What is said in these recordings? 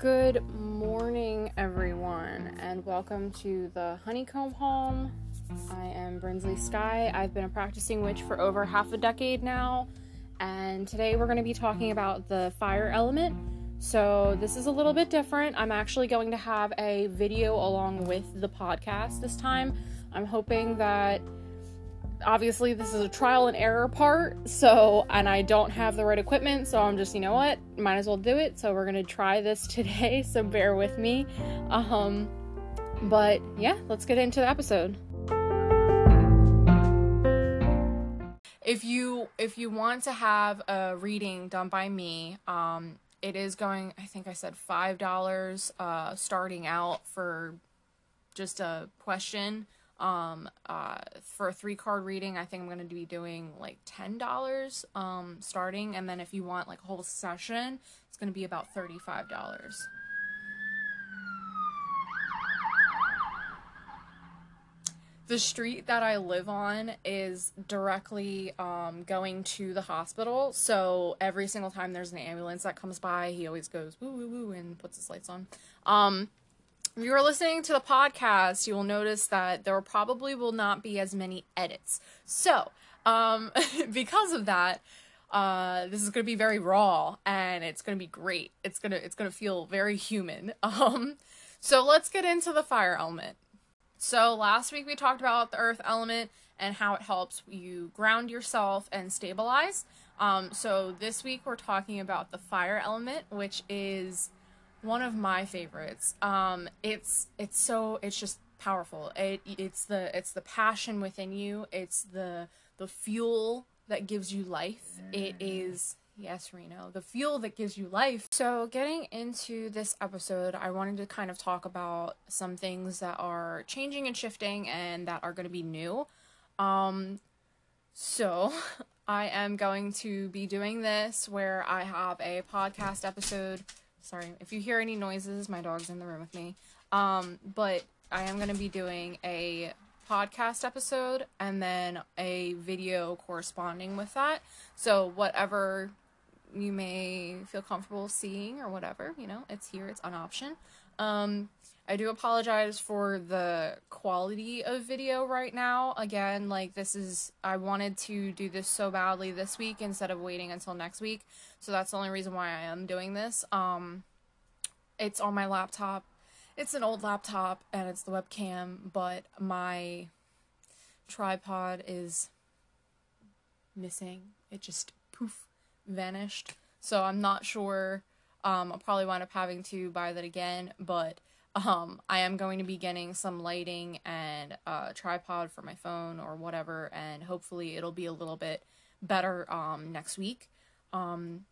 Good morning, everyone, and welcome to the Honeycomb Home. I am Brinsley Sky. I've been a practicing witch for over half a decade now, and today we're going to be talking about the fire element. So, this is a little bit different. I'm actually going to have a video along with the podcast this time. I'm hoping that obviously this is a trial and error part so and i don't have the right equipment so i'm just you know what? Might as well do it so we're gonna try this today so bear with me. Um but yeah let's get into the episode. If you if you want to have a reading done by me um it is going i think i said five dollars uh starting out for just a question um uh for a three card reading i think i'm going to be doing like ten dollars um starting and then if you want like a whole session it's going to be about thirty five dollars the street that I live on is directly um, going to the hospital. So every single time there's an ambulance that comes by, he always goes woo woo woo and puts his lights on. Um, if you are listening to the podcast, you will notice that there probably will not be as many edits. So, um, because of that, uh, this is going to be very raw and it's going to be great. It's going to it's going to feel very human. Um, so let's get into the fire element. So last week we talked about the earth element and how it helps you ground yourself and stabilize. Um, so this week we're talking about the fire element, which is one of my favorites. Um, it's it's so it's just powerful. It it's the it's the passion within you. It's the the fuel that gives you life. It is yes, Reno, the fuel that gives you life. So, getting into this episode, I wanted to kind of talk about some things that are changing and shifting and that are going to be new. Um, so, I am going to be doing this where I have a podcast episode Sorry if you hear any noises. My dog's in the room with me. Um, but I am going to be doing a podcast episode and then a video corresponding with that. So whatever you may feel comfortable seeing or whatever, you know, it's here. It's an option. Um, I do apologize for the quality of video right now. Again, like this is I wanted to do this so badly this week instead of waiting until next week. So that's the only reason why I am doing this. Um it's on my laptop. It's an old laptop and it's the webcam, but my tripod is missing. It just poof vanished. So I'm not sure um I'll probably wind up having to buy that again, but um i am going to be getting some lighting and a tripod for my phone or whatever and hopefully it'll be a little bit better um next week. Um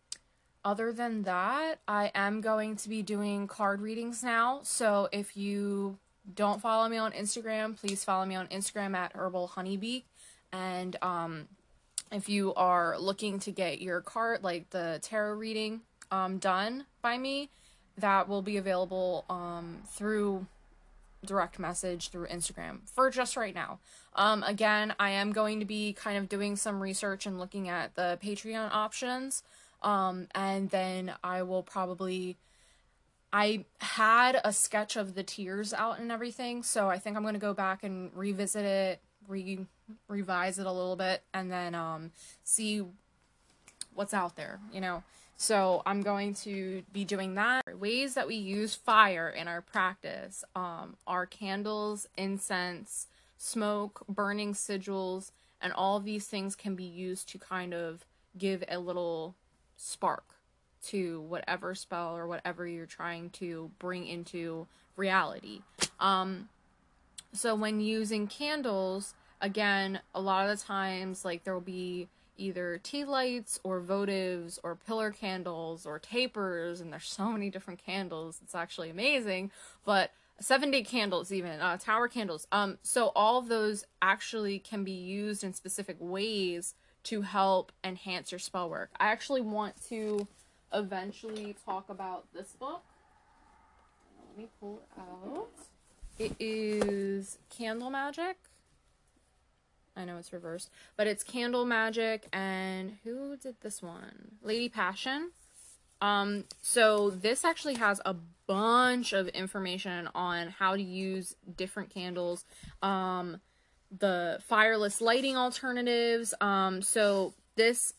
other than that i am going to be doing card readings now. So if you don't follow me on instagram please follow me on instagram at herbal honeybee and um if you are looking to get your card like the tarot reading um done by me that will be available um, through direct message through Instagram for just right now. Um, again, I am going to be kind of doing some research and looking at the Patreon options. Um, and then I will probably. I had a sketch of the tiers out and everything, so I think I'm going to go back and revisit it, re revise it a little bit, and then um, see what's out there, you know. So I'm going to be doing that. Ways that we use fire in our practice um, are candles, incense, smoke, burning sigils, and all these things can be used to kind of give a little spark to whatever spell or whatever you're trying to bring into reality. Um, so when using candles, again, a lot of the times, like there will be either tea lights or votives or pillar candles or tapers and there's so many different candles it's actually amazing but seven day candles even uh, tower candles um so all of those actually can be used in specific ways to help enhance your spell work. I actually want to eventually talk about this book. Let me pull it out. It is candle magic I know it's reversed, but it's Candle Magic and who did this one? Lady Passion. Um, so this actually has a bunch of information on how to use different candles, um, the fireless lighting alternatives. Um, so this,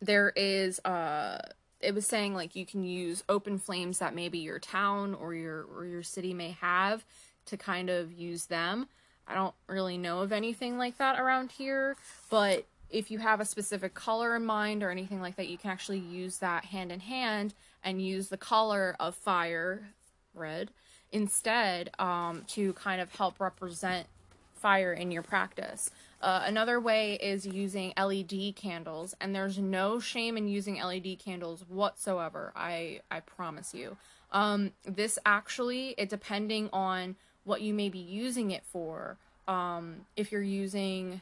there is, uh, it was saying like you can use open flames that maybe your town or your or your city may have to kind of use them. I don't really know of anything like that around here, but if you have a specific color in mind or anything like that, you can actually use that hand in hand and use the color of fire, red, instead um, to kind of help represent fire in your practice. Uh, another way is using LED candles, and there's no shame in using LED candles whatsoever. I I promise you. Um, this actually, it depending on what you may be using it for. Um, if you're using,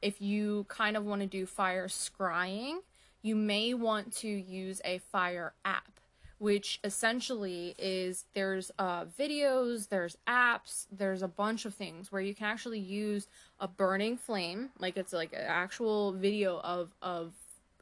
if you kind of want to do fire scrying, you may want to use a fire app which essentially is there's uh, videos, there's apps, there's a bunch of things where you can actually use a burning flame, like it's like an actual video of of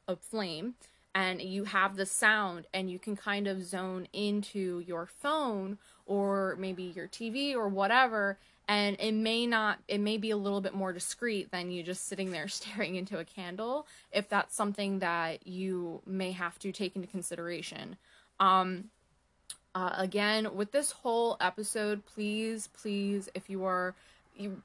a flame, and you have the sound, and you can kind of zone into your phone or maybe your TV or whatever. And it may not, it may be a little bit more discreet than you just sitting there staring into a candle, if that's something that you may have to take into consideration. Um, uh, again, with this whole episode, please, please, if you are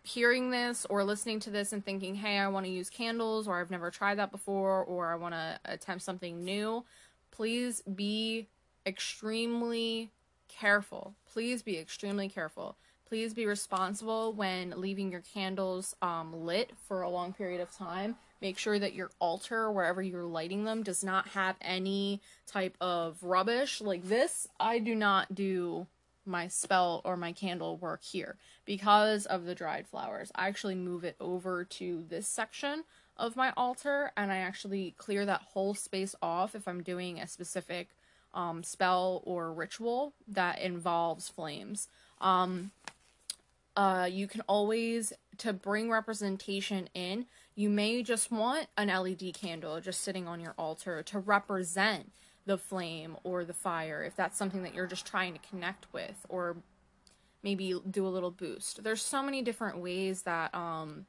hearing this or listening to this and thinking, hey, I want to use candles, or I've never tried that before, or I want to attempt something new, please be extremely careful. Please be extremely careful. Please be responsible when leaving your candles um, lit for a long period of time Make sure that your altar, wherever you're lighting them, does not have any type of rubbish. Like this, I do not do my spell or my candle work here because of the dried flowers. I actually move it over to this section of my altar and I actually clear that whole space off if I'm doing a specific um, spell or ritual that involves flames. Um, uh, you can always, to bring representation in, you may just want an LED candle just sitting on your altar to represent the flame or the fire if that's something that you're just trying to connect with or maybe do a little boost. There's so many different ways that um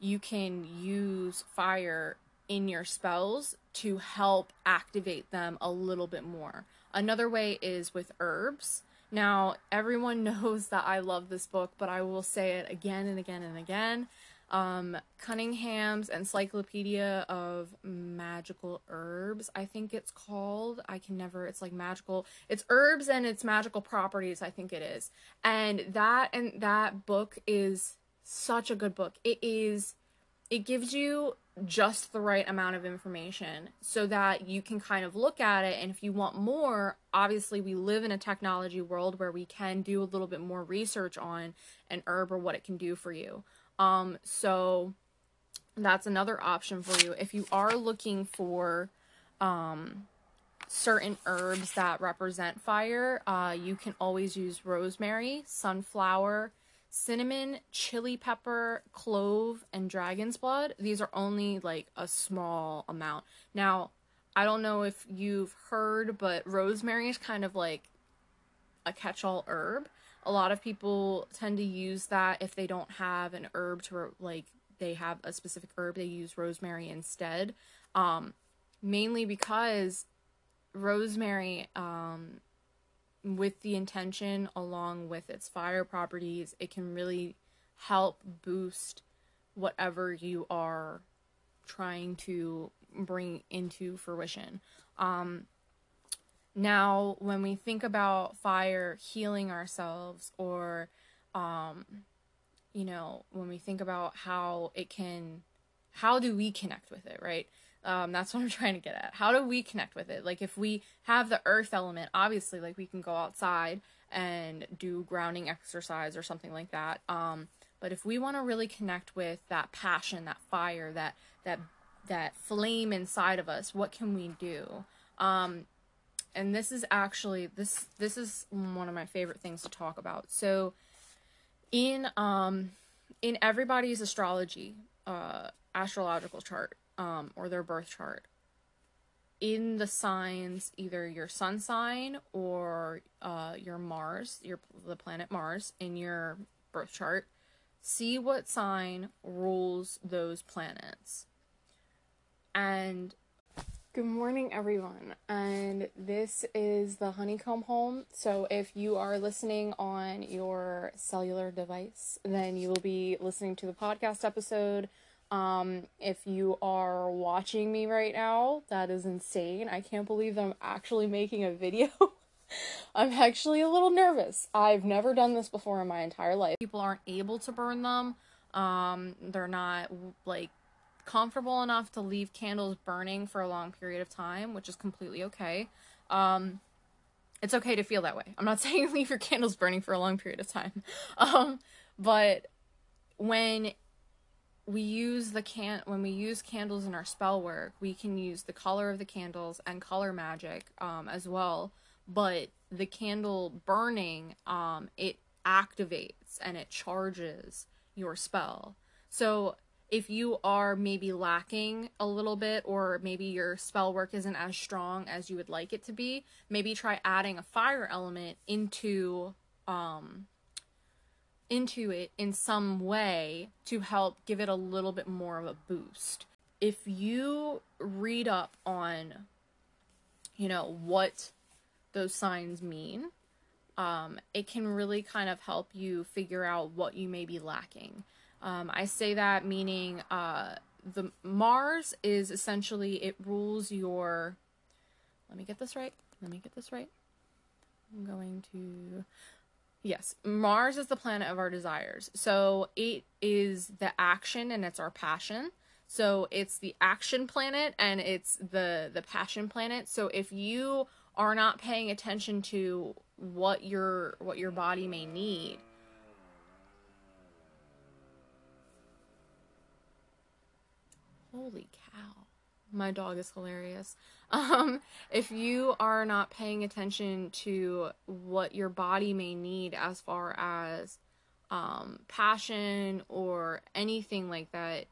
you can use fire in your spells to help activate them a little bit more. Another way is with herbs. Now, everyone knows that I love this book, but I will say it again and again and again um, Cunningham's Encyclopedia of Magical Herbs, I think it's called. I can never, it's like magical, it's herbs and its magical properties, I think it is. And that, and that book is such a good book. It is, it gives you just the right amount of information so that you can kind of look at it and if you want more obviously we live in a technology world where we can do a little bit more research on an herb or what it can do for you um, so that's another option for you. If you are looking for um, certain herbs that represent fire, uh, you can always use rosemary, sunflower, cinnamon, chili pepper, clove, and dragon's blood. These are only like a small amount. Now, I don't know if you've heard, but rosemary is kind of like a catch all herb a lot of people tend to use that if they don't have an herb to like they have a specific herb they use rosemary instead um, mainly because rosemary um, with the intention along with its fire properties it can really help boost whatever you are trying to bring into fruition. Um, now when we think about fire healing ourselves or um you know when we think about how it can how do we connect with it right um that's what i'm trying to get at. How do we connect with it? Like if we have the earth element obviously like we can go outside and do grounding exercise or something like that. Um but if we want to really connect with that passion that fire that that that flame inside of us what can we do? Um and this is actually this this is one of my favorite things to talk about. So in um in everybody's astrology uh astrological chart um or their birth chart in the signs, either your sun sign or uh, your Mars, your the planet Mars in your birth chart. See what sign rules those planets. And good morning, everyone. And this is the Honeycomb Home. So if you are listening on your cellular device, then you will be listening to the podcast episode um, if you are watching me right now, that is insane. I can't believe that I'm actually making a video. I'm actually a little nervous. I've never done this before in my entire life. People aren't able to burn them. Um, they're not like comfortable enough to leave candles burning for a long period of time, which is completely okay. Um, it's okay to feel that way. I'm not saying leave your candles burning for a long period of time. Um, but when we use the can when we use candles in our spell work we can use the color of the candles and color magic um, as well. But the candle burning um, it activates and it charges your spell. So if you are maybe lacking a little bit or maybe your spell work isn't as strong as you would like it to be maybe try adding a fire element into um into it in some way to help give it a little bit more of a boost. If you read up on, you know, what those signs mean, um, it can really kind of help you figure out what you may be lacking. Um, I say that meaning uh, the Mars is essentially it rules your. Let me get this right. Let me get this right. I'm going to Yes, Mars is the planet of our desires. So it is the action and it's our passion. So it's the action planet and it's the the passion planet. So if you are not paying attention to what your what your body may need, holy my dog is hilarious. Um, if you are not paying attention to what your body may need as far as um, passion or anything like that,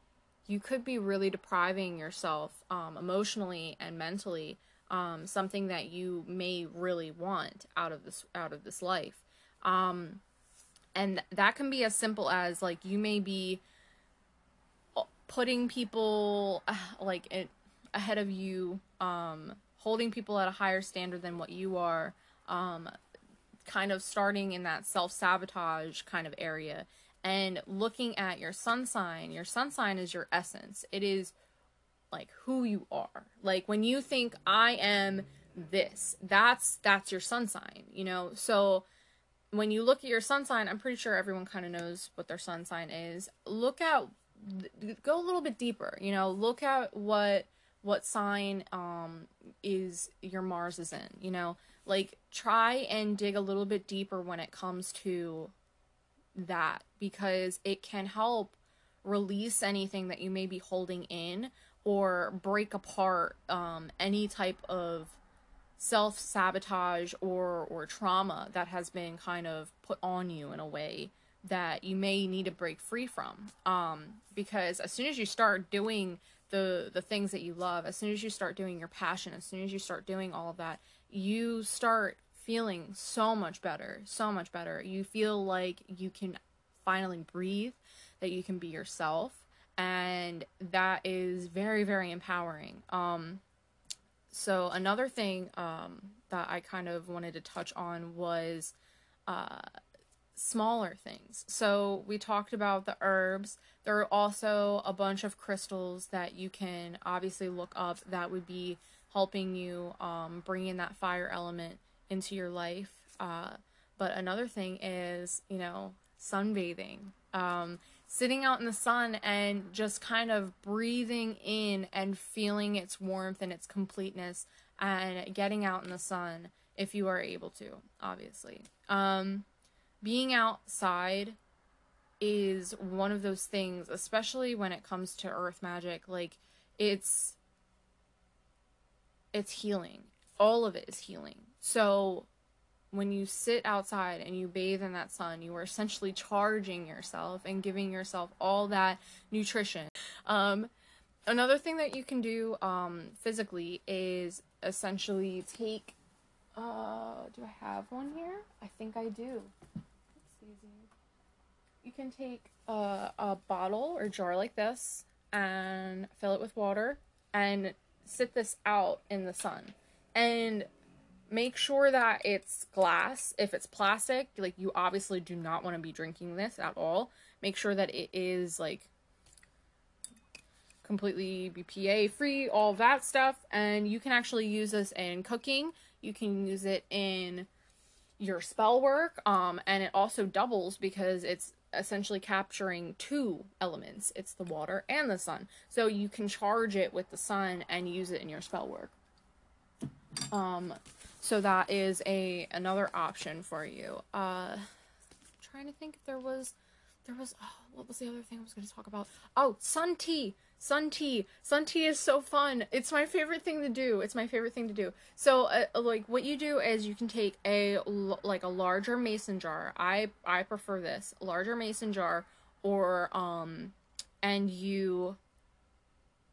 you could be really depriving yourself um, emotionally and mentally um, something that you may really want out of this out of this life. Um, and that can be as simple as like you may be uh, putting people like it ahead of you, um, holding people at a higher standard than what you are, um, kind of starting in that self sabotage kind of area, and looking at your sun sign. Your sun sign is your essence. It is like who you are. Like when you think I am this, that's that's your sun sign, you know? So when you look at your sun sign, I'm pretty sure everyone kind of knows what their sun sign is. Look at go a little bit deeper, you know, look at what what sign um is your Mars is in, you know? Like try and dig a little bit deeper when it comes to that because it can help release anything that you may be holding in or break apart um, any type of self sabotage or or trauma that has been kind of put on you in a way that you may need to break free from um, because as soon as you start doing the the things that you love as soon as you start doing your passion as soon as you start doing all of that you start feeling so much better so much better. You feel like you can finally breathe that you can be yourself and that is very very empowering. Um so another thing um that i kind of wanted to touch on was uh smaller things. So we talked about the herbs. There are also a bunch of crystals that you can obviously look up that would be helping you um, bring in that fire element into your life. Uh, but another thing is, you know, sunbathing. Um, sitting out in the sun and just kind of breathing in and feeling its warmth and its completeness and getting out in the sun if you are able to, obviously. Um, being outside is one of those things, especially when it comes to earth magic, like it's it's healing. All of it is healing. So when you sit outside and you bathe in that sun, you are essentially charging yourself and giving yourself all that nutrition. Um, another thing that you can do um, physically is essentially take. Uh, do I have one here? I think I do. You can take a, a bottle or jar like this and fill it with water and sit this out in the sun. And make sure that it's glass. If it's plastic, like you obviously do not want to be drinking this at all. Make sure that it is like completely BPA free, all that stuff. And you can actually use this in cooking. You can use it in your spell work. Um, and it also doubles because it's essentially capturing two elements. It's the water and the sun. So you can charge it with the sun and use it in your spell work. Um, so that is a another option for you. Uh, trying to think if there was there was oh, what was the other thing I was going to talk about? Oh, sun tea. Sun tea. Sun tea is so fun. It's my favorite thing to do. It's my favorite thing to do. So, uh, like, what you do is you can take a like a larger mason jar. I I prefer this larger mason jar, or um, and you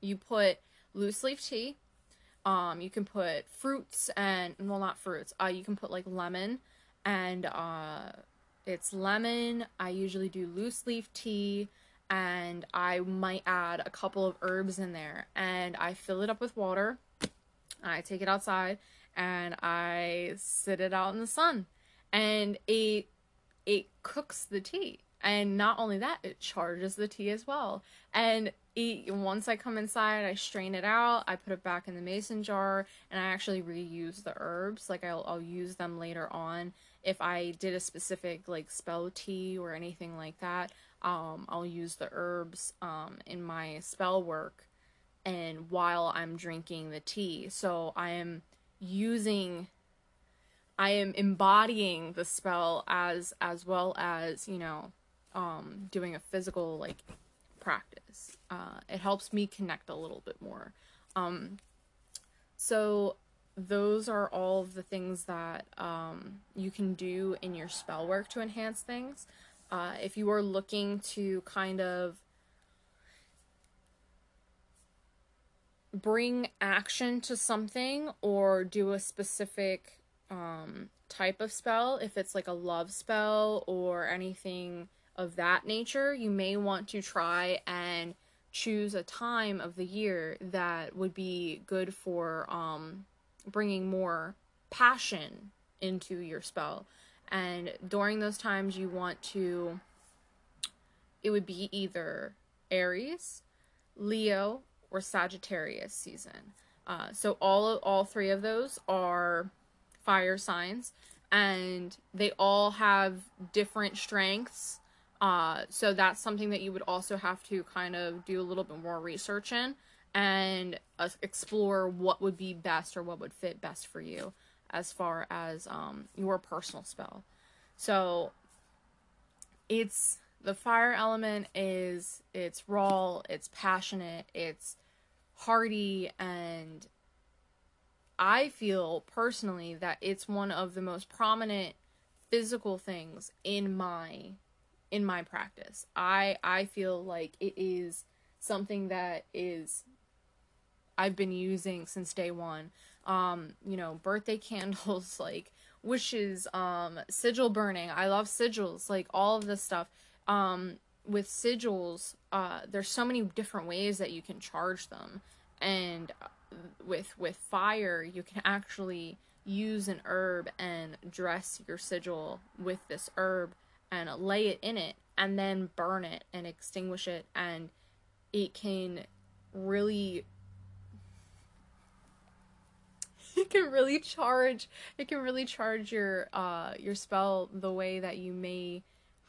you put loose leaf tea. Um, you can put fruits and well, not fruits. Uh, you can put like lemon and uh it's lemon. I usually do loose leaf tea and I might add a couple of herbs in there and I fill it up with water. I take it outside and I sit it out in the sun and it it cooks the tea. And not only that, it charges the tea as well. And it, once I come inside, I strain it out, I put it back in the mason jar, and I actually reuse the herbs. Like I'll, I'll use them later on if I did a specific like spell tea or anything like that, um, I'll use the herbs um, in my spell work and while I'm drinking the tea. So I am using I am embodying the spell as as well as, you know, um, doing a physical like practice. Uh, it helps me connect a little bit more. Um, so those are all of the things that um, you can do in your spell work to enhance things. Uh, if you are looking to kind of bring action to something or do a specific um, type of spell, if it's like a love spell or anything of that nature, you may want to try and choose a time of the year that would be good for um, bringing more passion into your spell. And during those times, you want to, it would be either Aries, Leo, or Sagittarius season. Uh, so all all three of those are fire signs, and they all have different strengths. Uh, so that's something that you would also have to kind of do a little bit more research in and uh, explore what would be best or what would fit best for you as far as um, your personal spell. So it's the fire element is it's raw, it's passionate, it's hardy and I feel personally that it's one of the most prominent physical things in my in my practice. I I feel like it is something that is I've been using since day one. Um, you know, birthday candles, like wishes, um, sigil burning. I love sigils, like all of this stuff. Um, with sigils, uh, there's so many different ways that you can charge them, and uh, with with fire, you can actually use an herb and dress your sigil with this herb and lay it in it and then burn it and extinguish it and it can really it can really charge it can really charge your uh your spell the way that you may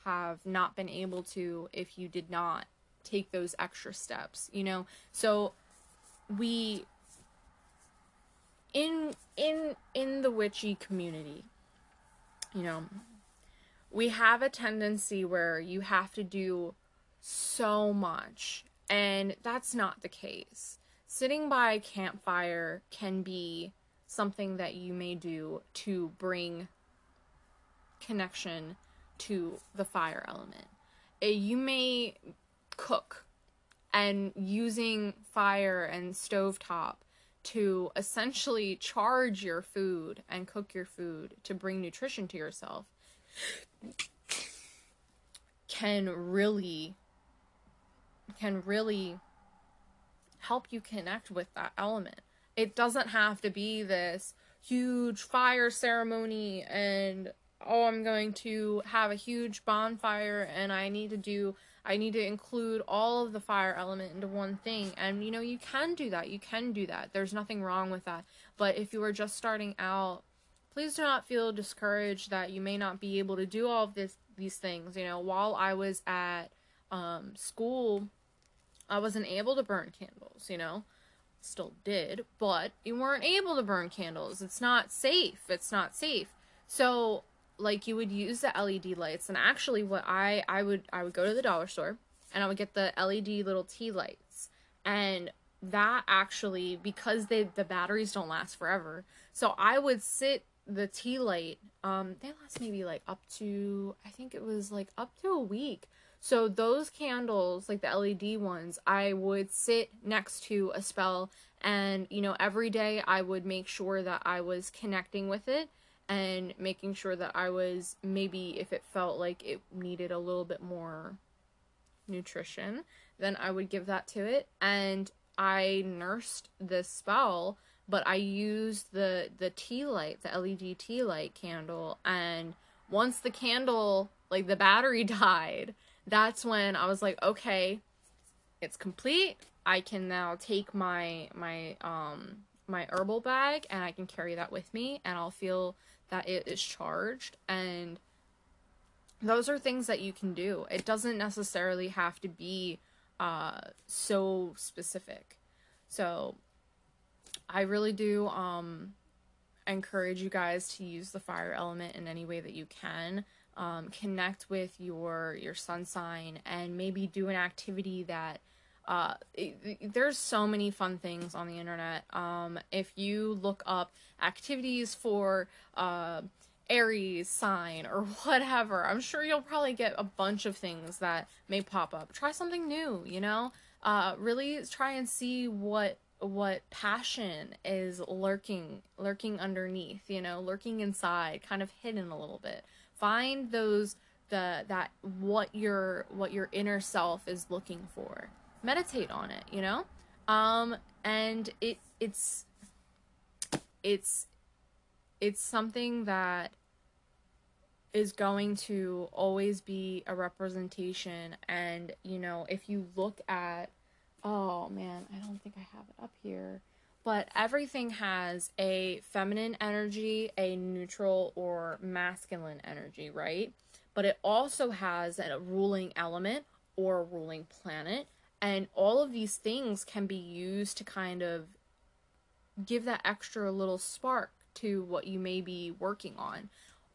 have not been able to if you did not take those extra steps you know? So we in in in the witchy community you know we have a tendency where you have to do so much and that's not the case. Sitting by a campfire can be something that you may do to bring connection to the fire element. Eh, you may cook and using fire and stovetop to essentially charge your food and cook your food to bring nutrition to yourself can really can really help you connect with that element. It doesn't have to be this huge fire ceremony and oh I'm going to have a huge bonfire and I need to do I need to include all of the fire element into one thing. And you know, you can do that. You can do that. There's nothing wrong with that. But if you are just starting out, please do not feel discouraged that you may not be able to do all of this these things. You know, while I was at um, school, I wasn't able to burn candles, you know. Still did, but you weren't able to burn candles. It's not safe. It's not safe. So like you would use the LED lights and actually what I I would I would go to the dollar store and I would get the LED little tea lights and that actually because they the batteries don't last forever so I would sit the tea light um they last maybe like up to I think it was like up to a week so those candles like the LED ones I would sit next to a spell and you know every day I would make sure that I was connecting with it and making sure that I was maybe if it felt like it needed a little bit more nutrition, then I would give that to it. And I nursed this spell, but I used the the tea light, the LED tea light candle, and once the candle like the battery died, that's when I was like, okay, it's complete. I can now take my my um my herbal bag and I can carry that with me and I'll feel that it is charged. And those are things that you can do. It doesn't necessarily have to be uh, so specific. So i really do um, encourage you guys to use the fire element in any way that you can um, connect with your your sun sign and maybe do an activity that uh, it, there's so many fun things on the internet. Um, if you look up activities for uh, Aries sign or whatever, I'm sure you'll probably get a bunch of things that may pop up. Try something new, you know. Uh, really try and see what what passion is lurking lurking underneath you know lurking inside kind of hidden a little bit find those the that what your what your inner self is looking for. Meditate on it, you know? Um and it it's it's it's something that is going to always be a representation. And you know if you look at oh man i don't think i have it up here but everything has a feminine energy a neutral or masculine energy right but it also has a ruling element or a ruling planet and all of these things can be used to kind of give that extra little spark to what you may be working on.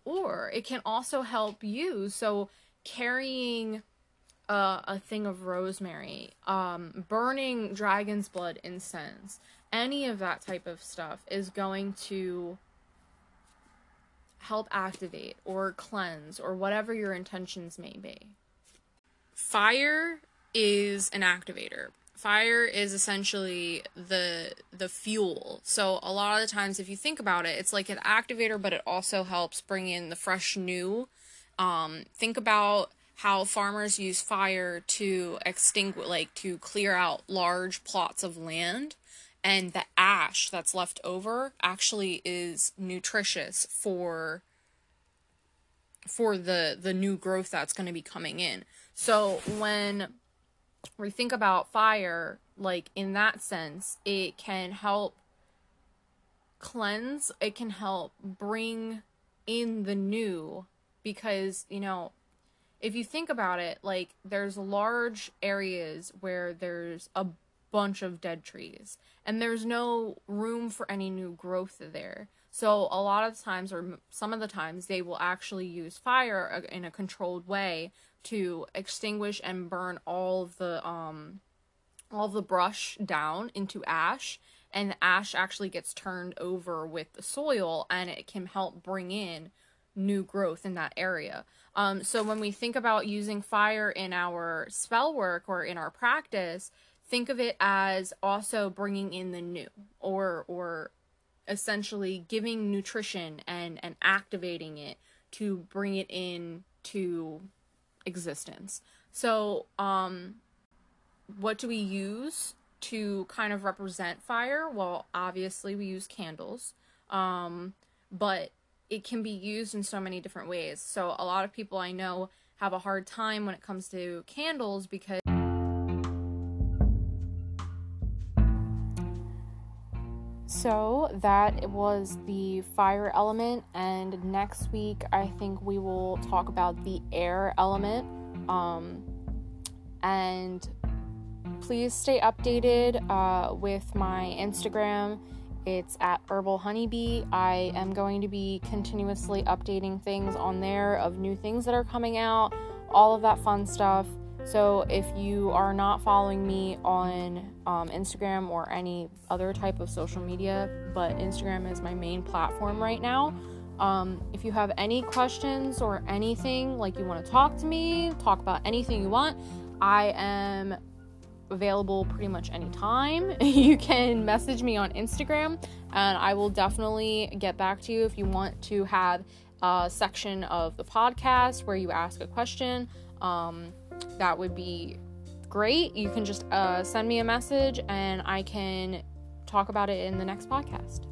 Or it can also help you. So, carrying a, a thing of rosemary, um, burning dragon's blood incense, any of that type of stuff is going to help activate or cleanse or whatever your intentions may be. Fire is an activator. Fire is essentially the the fuel. So a lot of the times if you think about it, it's like an activator but it also helps bring in the fresh new. Um, think about how farmers use fire to extinguish like to clear out large plots of land and the ash that's left over actually is nutritious for for the the new growth that's going to be coming in. So when we think about fire, like in that sense, it can help cleanse, it can help bring in the new because, you know, if you think about it, like there's large areas where there's a bunch of dead trees and there's no room for any new growth there. So a lot of times or some of the times they will actually use fire uh, in a controlled way to extinguish and burn all of the um all the brush down into ash and the ash actually gets turned over with the soil and it can help bring in new growth in that area. Um, so when we think about using fire in our spell work or in our practice, think of it as also bringing in the new or or essentially giving nutrition and and activating it to bring it in to existence. So, um what do we use to kind of represent fire? Well, obviously we use candles. Um but it can be used in so many different ways. So a lot of people I know have a hard time when it comes to candles because So that was the fire element, and next week I think we will talk about the air element. Um, and please stay updated uh, with my Instagram. It's at Herbal Honeybee. I am going to be continuously updating things on there of new things that are coming out, all of that fun stuff. So if you are not following me on um, Instagram or any other type of social media, but Instagram is my main platform right now. Um, if you have any questions or anything, like you want to talk to me, talk about anything you want, I am available pretty much anytime. you can message me on Instagram and I will definitely get back to you if you want to have a section of the podcast where you ask a question. Um, that would be great. You can just uh, send me a message and I can talk about it in the next podcast.